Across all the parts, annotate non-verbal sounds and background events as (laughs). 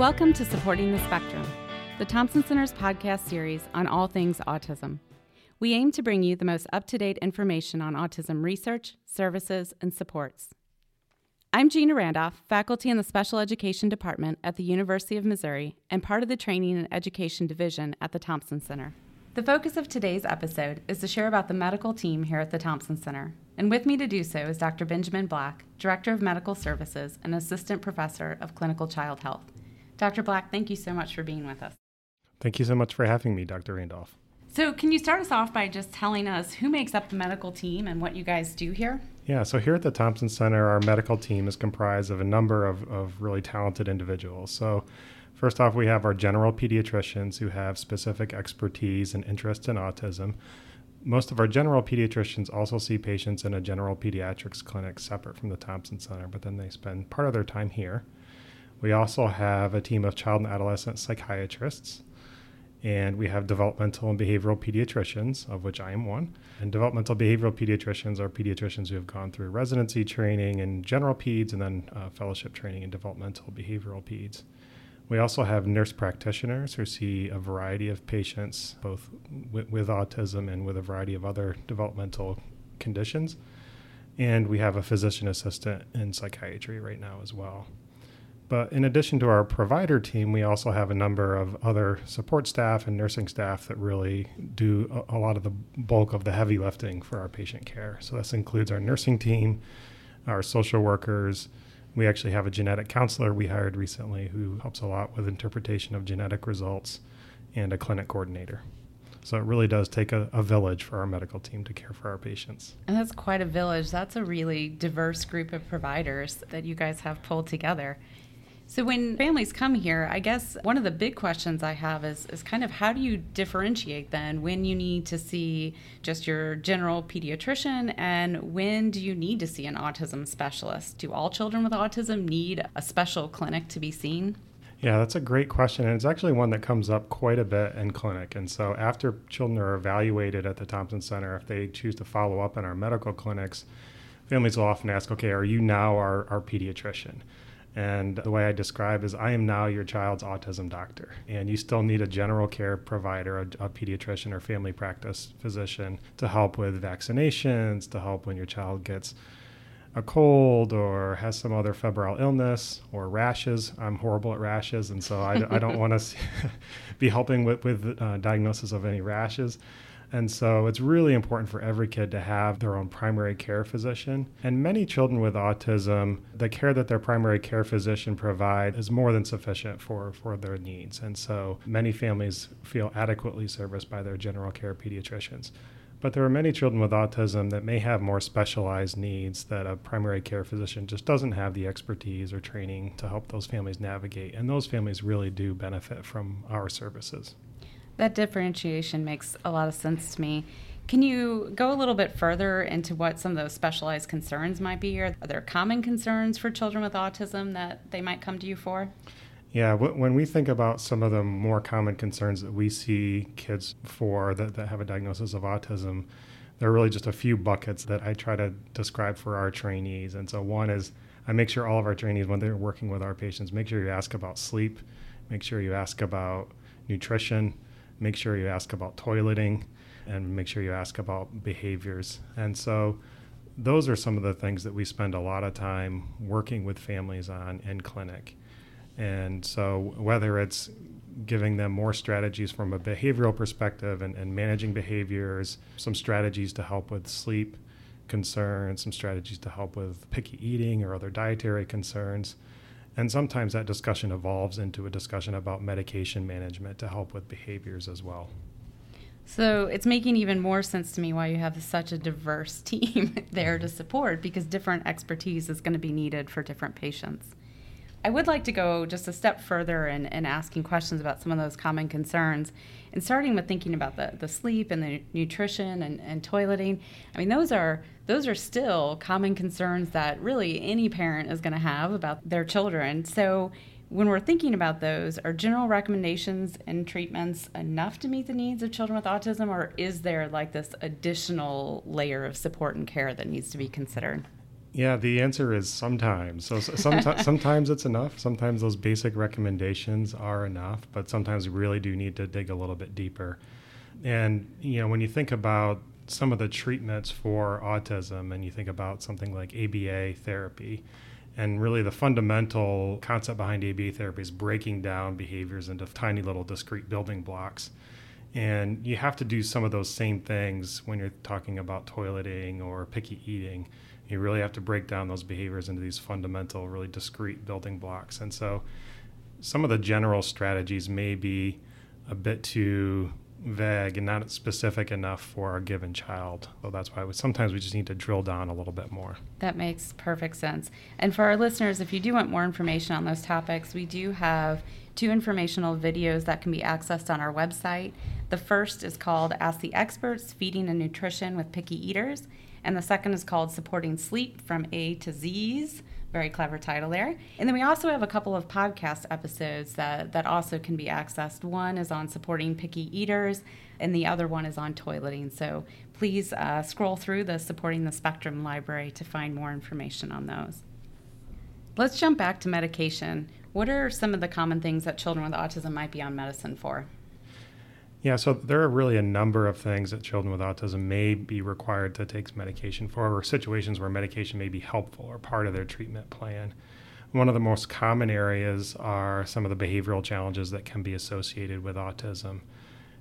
Welcome to Supporting the Spectrum, the Thompson Center's podcast series on all things autism. We aim to bring you the most up to date information on autism research, services, and supports. I'm Gina Randolph, faculty in the Special Education Department at the University of Missouri and part of the Training and Education Division at the Thompson Center. The focus of today's episode is to share about the medical team here at the Thompson Center. And with me to do so is Dr. Benjamin Black, Director of Medical Services and Assistant Professor of Clinical Child Health. Dr. Black, thank you so much for being with us. Thank you so much for having me, Dr. Randolph. So, can you start us off by just telling us who makes up the medical team and what you guys do here? Yeah, so here at the Thompson Center, our medical team is comprised of a number of, of really talented individuals. So, first off, we have our general pediatricians who have specific expertise and interest in autism. Most of our general pediatricians also see patients in a general pediatrics clinic separate from the Thompson Center, but then they spend part of their time here. We also have a team of child and adolescent psychiatrists, and we have developmental and behavioral pediatricians, of which I am one. And developmental behavioral pediatricians are pediatricians who have gone through residency training in general peds and then uh, fellowship training in developmental behavioral peds. We also have nurse practitioners who see a variety of patients, both w- with autism and with a variety of other developmental conditions. And we have a physician assistant in psychiatry right now as well. But in addition to our provider team, we also have a number of other support staff and nursing staff that really do a, a, lot of the bulk of the heavy lifting for our patient care. So this includes our nursing team, our social workers. We actually have a genetic counselor we hired recently who helps a lot with interpretation of genetic results and a clinic coordinator. So it really does take a, a, village for our medical team to care for our patients. And that's quite a village. That's a really diverse group of providers that you guys have pulled together. So when families come here, I guess one of the big questions I have is is kind of how do you differentiate then when you need to see just your general pediatrician and when do you need to see an autism specialist? Do all children with autism need a special clinic to be seen? Yeah, that's a great question. And it's actually one that comes up quite a bit in clinic. And so, after children are evaluated at the Thompson Center, if they choose to follow up in our medical clinics, families will often ask, okay, are you now our, our pediatrician? And the way I describe is I am now your child's autism doctor. And you still need a general care provider, a, a, pediatrician or family practice physician to help with vaccinations, to help when your child gets a cold or has some other febrile illness or rashes. I'm horrible at rashes, and so I, I don't want to (laughs) be helping with, with uh, diagnosis of any rashes. And so it's really important for every kid to have their own primary care physician. And many children with autism, the care that their primary care physician provide is more than sufficient for, for their needs. And so many families feel adequately serviced by their general care pediatricians. But there are many children with autism that may have more specialized needs that a primary care physician just doesn't have the expertise or training to help those families navigate. And those families really do benefit from our services. That differentiation makes a lot of sense to me. Can you go a little bit further into what some of those specialized concerns might be? Are there common concerns for children with autism that they might come to you for? Yeah, when we think about some of the more common concerns that we see kids for that, that have a diagnosis of autism, there are really just a few buckets that I try to describe for our trainees. And so, one is I make sure all of our trainees, when they're working with our patients, make sure you ask about sleep, make sure you ask about nutrition, make sure you ask about toileting and make sure you ask about behaviors. And so those are some of the things that we spend a lot of time working with families on in clinic. And so whether it's giving them more strategies from a behavioral perspective and, and managing behaviors, some strategies to help with sleep concerns, some strategies to help with picky eating or other dietary concerns, and sometimes that discussion evolves into a discussion about medication management to help with behaviors as well. So it's making even more sense to me why you have such a diverse (laughs) team there to support because different expertise is going to be needed for different patients. I would like to go just a step further in, in asking questions about some of those common concerns and starting with thinking about the, the sleep and the nutrition and, and toileting. I mean, those are those are still common concerns that really any parent is going to have about their children. So when we're thinking about those, are general recommendations and treatments enough to meet the needs of children with autism, or is there like this additional layer of support and care that needs to be considered? Yeah, the answer is sometimes. So sometimes, (laughs) sometimes it's enough. Sometimes those basic recommendations are enough, but sometimes we really do need to dig a little bit deeper. And you know, when you think about some of the treatments for autism, and you think about something like ABA therapy, and really the fundamental concept behind ABA therapy is breaking down behaviors into tiny little discrete building blocks. And you have to do some of those same things when you're talking about toileting or picky eating. You really have to break down those behaviors into these fundamental, really discrete building blocks. And so some of the general strategies may be a bit too vague and not specific enough for a given child. So that's why we, sometimes we just need to drill down a little bit more. That makes perfect sense. And for our listeners, if you do want more information on those topics, we do have two informational videos that can be accessed on our website. The first is called Ask the Experts Feeding and Nutrition with Picky Eaters, and the second is called Supporting Sleep from A to Z's. Very clever title there. And then we also have a couple of podcast episodes that, that also can be accessed. One is on supporting picky eaters, and the other one is on toileting. So please uh, scroll through the Supporting the Spectrum library to find more information on those. Let's jump back to medication. What are some of the common things that children with autism might be on medicine for? Yeah, so there are really a number of things that children with autism may be required to take medication for, or situations where medication may be helpful or part of their treatment plan. One of the most common areas are some of the behavioral challenges that can be associated with autism.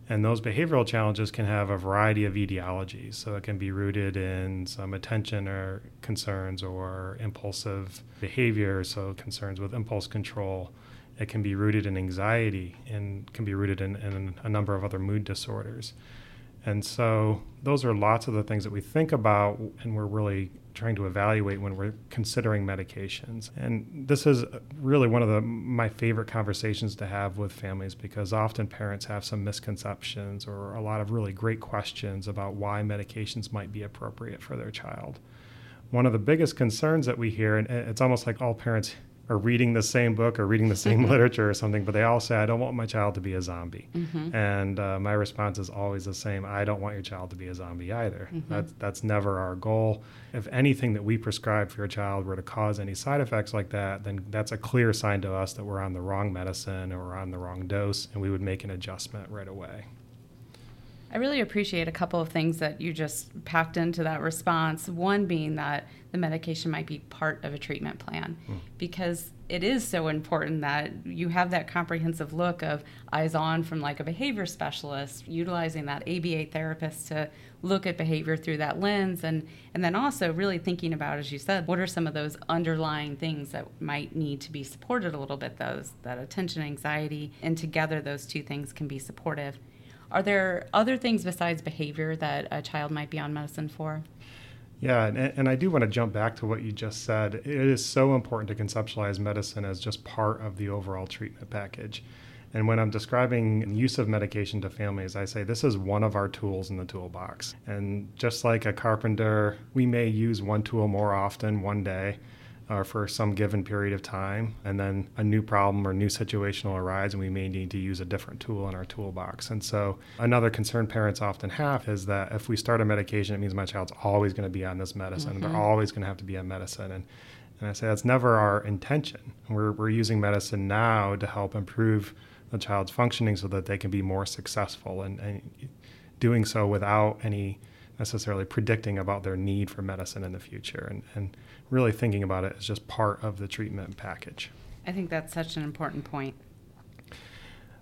And those behavioral challenges can have a variety of etiologies. So it can be rooted in some attention or concerns or impulsive behavior, so concerns with impulse control it can be rooted in anxiety and can be rooted in, in a number of other mood disorders. And so those are lots of the things that we think about and we're really trying to evaluate when we're considering medications. And this is really one of the my favorite conversations to have with families because often parents have some misconceptions or a lot of really great questions about why medications might be appropriate for their child. One of the biggest concerns that we hear and it's almost like all parents are reading the same book or reading the same (laughs) literature or something, but they all say, I don't want my child to be a zombie. Mm-hmm. And uh, my response is always the same I don't want your child to be a zombie either. Mm-hmm. That's, that's never our goal. If anything that we prescribe for your child were to cause any side effects like that, then that's a clear sign to us that we're on the wrong medicine or on the wrong dose, and we would make an adjustment right away. I really appreciate a couple of things that you just packed into that response. One being that the medication might be part of a treatment plan mm. because it is so important that you have that comprehensive look of eyes on from like a behavior specialist utilizing that ABA therapist to look at behavior through that lens and and then also really thinking about as you said what are some of those underlying things that might need to be supported a little bit those that attention anxiety and together those two things can be supportive are there other things besides behavior that a child might be on medicine for? Yeah, and, and, I do want to jump back to what you just said. It is so important to conceptualize medicine as just part of the overall treatment package. And when I'm describing use of medication to families, I say this is one of our tools in the toolbox. And just like a carpenter, we may use one tool more often one day or for some given period of time, and then a new problem or new situation will arise, and we may need to use a different tool in our toolbox. And so, another concern parents often have is that if we start a medication, it means my child's always going to be on this medicine, mm-hmm. and they're always going to have to be on medicine. And and I say that's never our intention. We're, we're using medicine now to help improve the child's functioning so that they can be more successful and, and doing so without any necessarily predicting about their need for medicine in the future. And, and really thinking about it as just part of the treatment package. I think that's such an important point.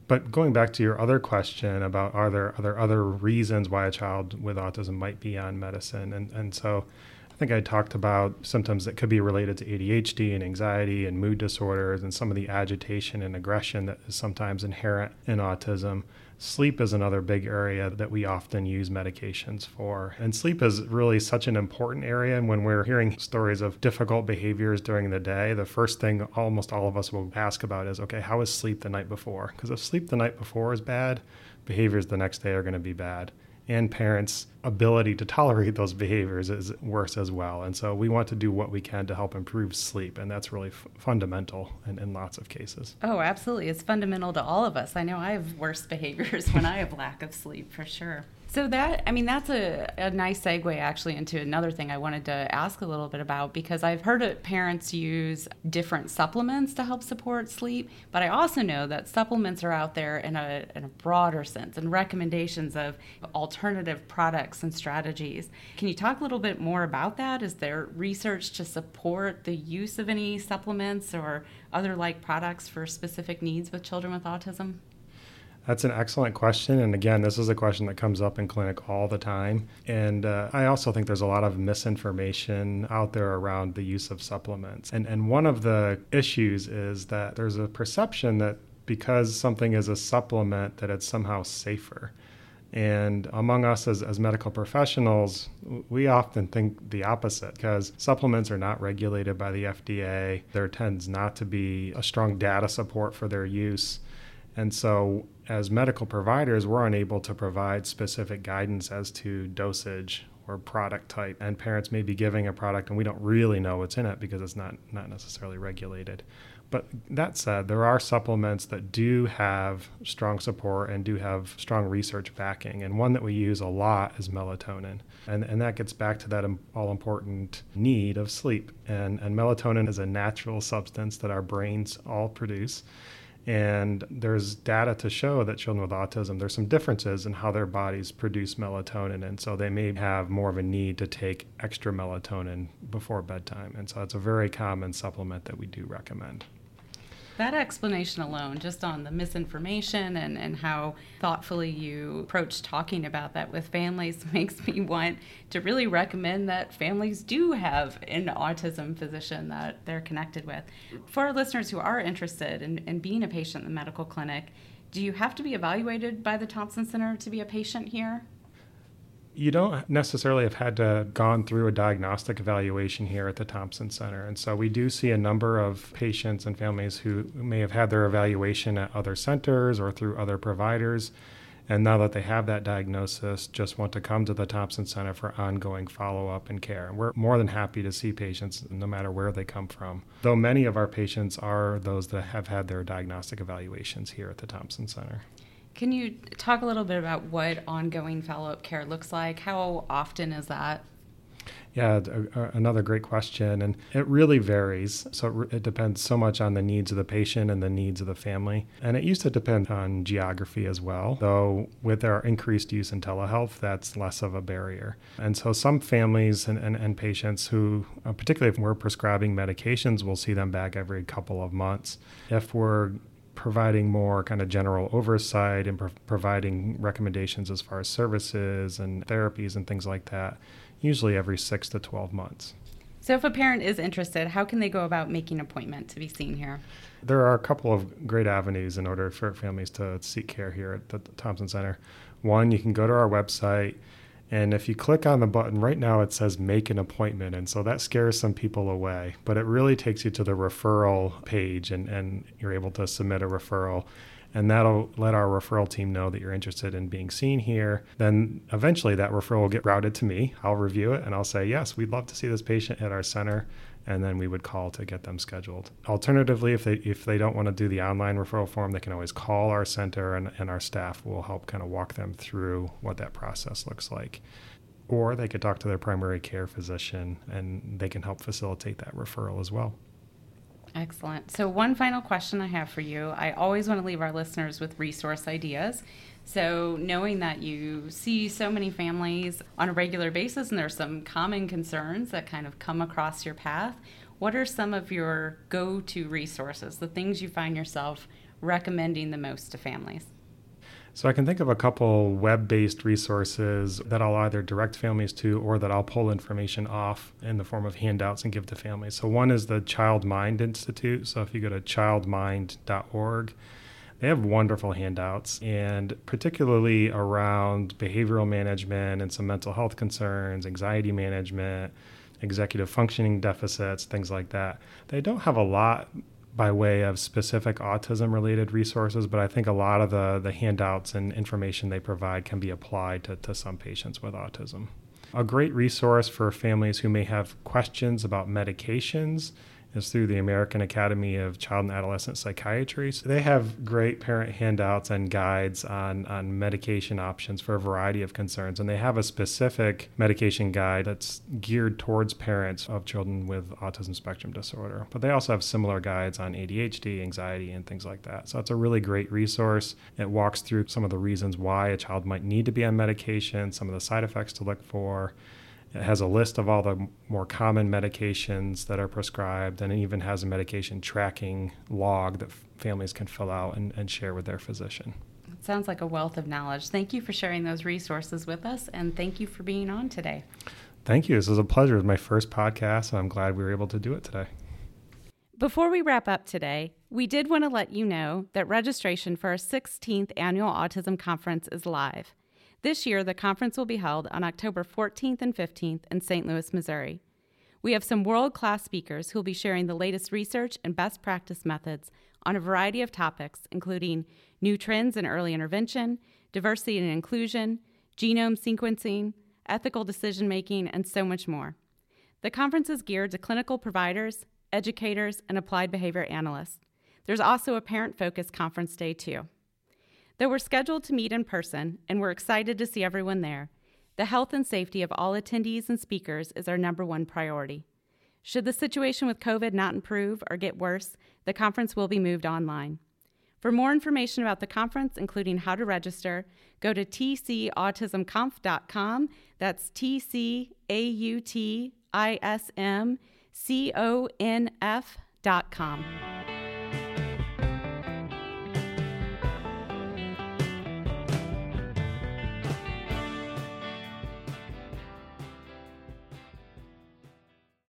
But going back to your other question about are there are there other reasons why a child with autism might be on medicine, and and so I think I talked about symptoms that could be related to ADHD and anxiety and mood disorders and some of the agitation and aggression that is sometimes inherent in autism. Sleep is another big area that we often use medications for. And sleep is really such an important area. And when we're hearing stories of difficult behaviors during the day, the first thing almost all of us will ask about is okay, how was sleep the night before? Because if sleep the night before is bad, behaviors the next day are going to be bad and parents' ability to tolerate those behaviors is worse as well. And so we want to do what we can to help improve sleep, and that's really f- fundamental in, in lots of cases. Oh, absolutely. It's fundamental to all of us. I know I have worse (laughs) behaviors when I have lack of sleep, for sure. So that, I mean, that's a, a nice segue actually into another thing I wanted to ask a little bit about because I've heard parents use different supplements to help support sleep, but I also know that supplements are out there in a, in a broader sense and recommendations of alternative products and strategies. Can you talk a little bit more about that? Is there research to support the use of any supplements or other like products for specific needs with children with autism? That's an excellent question. And again, this is a question that comes up in clinic all the time. And uh, I also think there's a lot of misinformation out there around the use of supplements. And, and one of the issues is that there's a perception that because something is a supplement, that it's somehow safer. And among us as, as medical professionals, we often think the opposite because supplements are not regulated by the FDA. There tends not to be a strong data support for their use. And so, as medical providers, we're unable to provide specific guidance as to dosage or product type. And parents may be giving a product and we don't really know what's in it because it's not, not necessarily regulated. But that said, there are supplements that do have strong support and do have strong research backing. And one that we use a lot is melatonin. And, and that gets back to that all important need of sleep. And, and melatonin is a natural substance that our brains all produce. And there's data to show that children with autism, there's some differences in how their bodies produce melatonin. And so they may have more of a need to take extra melatonin before bedtime. And so it's a very common supplement that we do recommend. That explanation alone, just on the misinformation and, and how thoughtfully you approach talking about that with families, (laughs) makes me want to really recommend that families do have an autism physician that they're connected with. For our listeners who are interested in, in being a patient in the medical clinic, do you have to be evaluated by the Thompson Center to be a patient here? You don't necessarily have had to gone through a diagnostic evaluation here at the Thompson Center. And so we do see a number of patients and families who may have had their evaluation at other centers or through other providers. And now that they have that diagnosis, just want to come to the Thompson Center for ongoing follow up and care. And we're more than happy to see patients no matter where they come from. Though many of our patients are those that have had their diagnostic evaluations here at the Thompson Center. Can you talk a little bit about what ongoing follow up care looks like? How often is that? Yeah, another great question. And it really varies. So it depends so much on the needs of the patient and the needs of the family. And it used to depend on geography as well, though with our increased use in telehealth, that's less of a barrier. And so some families and, and, and patients who, uh, particularly if we're prescribing medications, we'll see them back every couple of months. If we're providing more kind of general oversight and pro- providing recommendations as far as services and therapies and things like that, usually every six to 12 months. So, if a parent is interested, how can they go about making an appointment to be seen here? There are a couple of great avenues in order for families to seek care here at the Thompson Center. One, you can go to our website and if you click on the button right now, it says make an appointment. And so that scares some people away. But it really takes you to the referral page, and, and you're able to submit a referral. And that'll let our referral team know that you're interested in being seen here. Then eventually that referral will get routed to me. I'll review it and I'll say, yes, we'd love to see this patient at our center and then we would call to get them scheduled. Alternatively, if they if they don't want to do the online referral form, they can always call our center and, and our staff will help kind of walk them through what that process looks like. Or they could talk to their primary care physician and they can help facilitate that referral as well. Excellent. So, one final question I have for you I always want to leave our listeners with resource ideas. So, knowing that you see so many families on a regular basis and there's some common concerns that kind of come across your path, what are some of your go to resources, the things you find yourself recommending the most to families? So I can think of a couple web-based resources that I'll either direct families to or that I'll pull information off in the form of handouts and give to families. So one is the Child Mind Institute. So if you go to childmind.org, they have wonderful handouts, and particularly around behavioral management and some mental health concerns, anxiety management, executive functioning deficits, things like that. They don't have a lot by way of specific autism related resources, but I think a lot of the, the handouts and information they provide can be applied to, to some patients with autism. A great resource for families who may have questions about medications is through the American Academy of Child and Adolescent Psychiatry. So they have great parent handouts and guides on, on medication options for a variety of concerns. And they have a specific medication guide that's geared towards parents of children with autism spectrum disorder. But they also have similar guides on ADHD, anxiety, and things like that. So it's a really great resource. It walks through some of the reasons why a child might need to be on medication, some of the side effects to look for it has a list of all the more common medications that are prescribed, and it even has a medication tracking log that families can fill out and, and share with their physician. It sounds like a wealth of knowledge. Thank you for sharing those resources with us, and thank you for being on today. Thank you. This was a pleasure. It was my first podcast, and I'm glad we were able to do it today. Before we wrap up today, we did want to let you know that registration for our 16th annual Autism Conference is live. This year, the conference will be held on October 14th and 15th in St. Louis, Missouri. We have some world class speakers who will be sharing the latest research and best practice methods on a variety of topics, including new trends in early intervention, diversity and inclusion, genome sequencing, ethical decision making, and so much more. The conference is geared to clinical providers, educators, and applied behavior analysts. There's also a parent focused conference day, too. Though we're scheduled to meet in person and we're excited to see everyone there, the health and safety of all attendees and speakers is our number one priority. Should the situation with COVID not improve or get worse, the conference will be moved online. For more information about the conference, including how to register, go to tcautismconf.com. That's T C A U T I S M C O N F.com.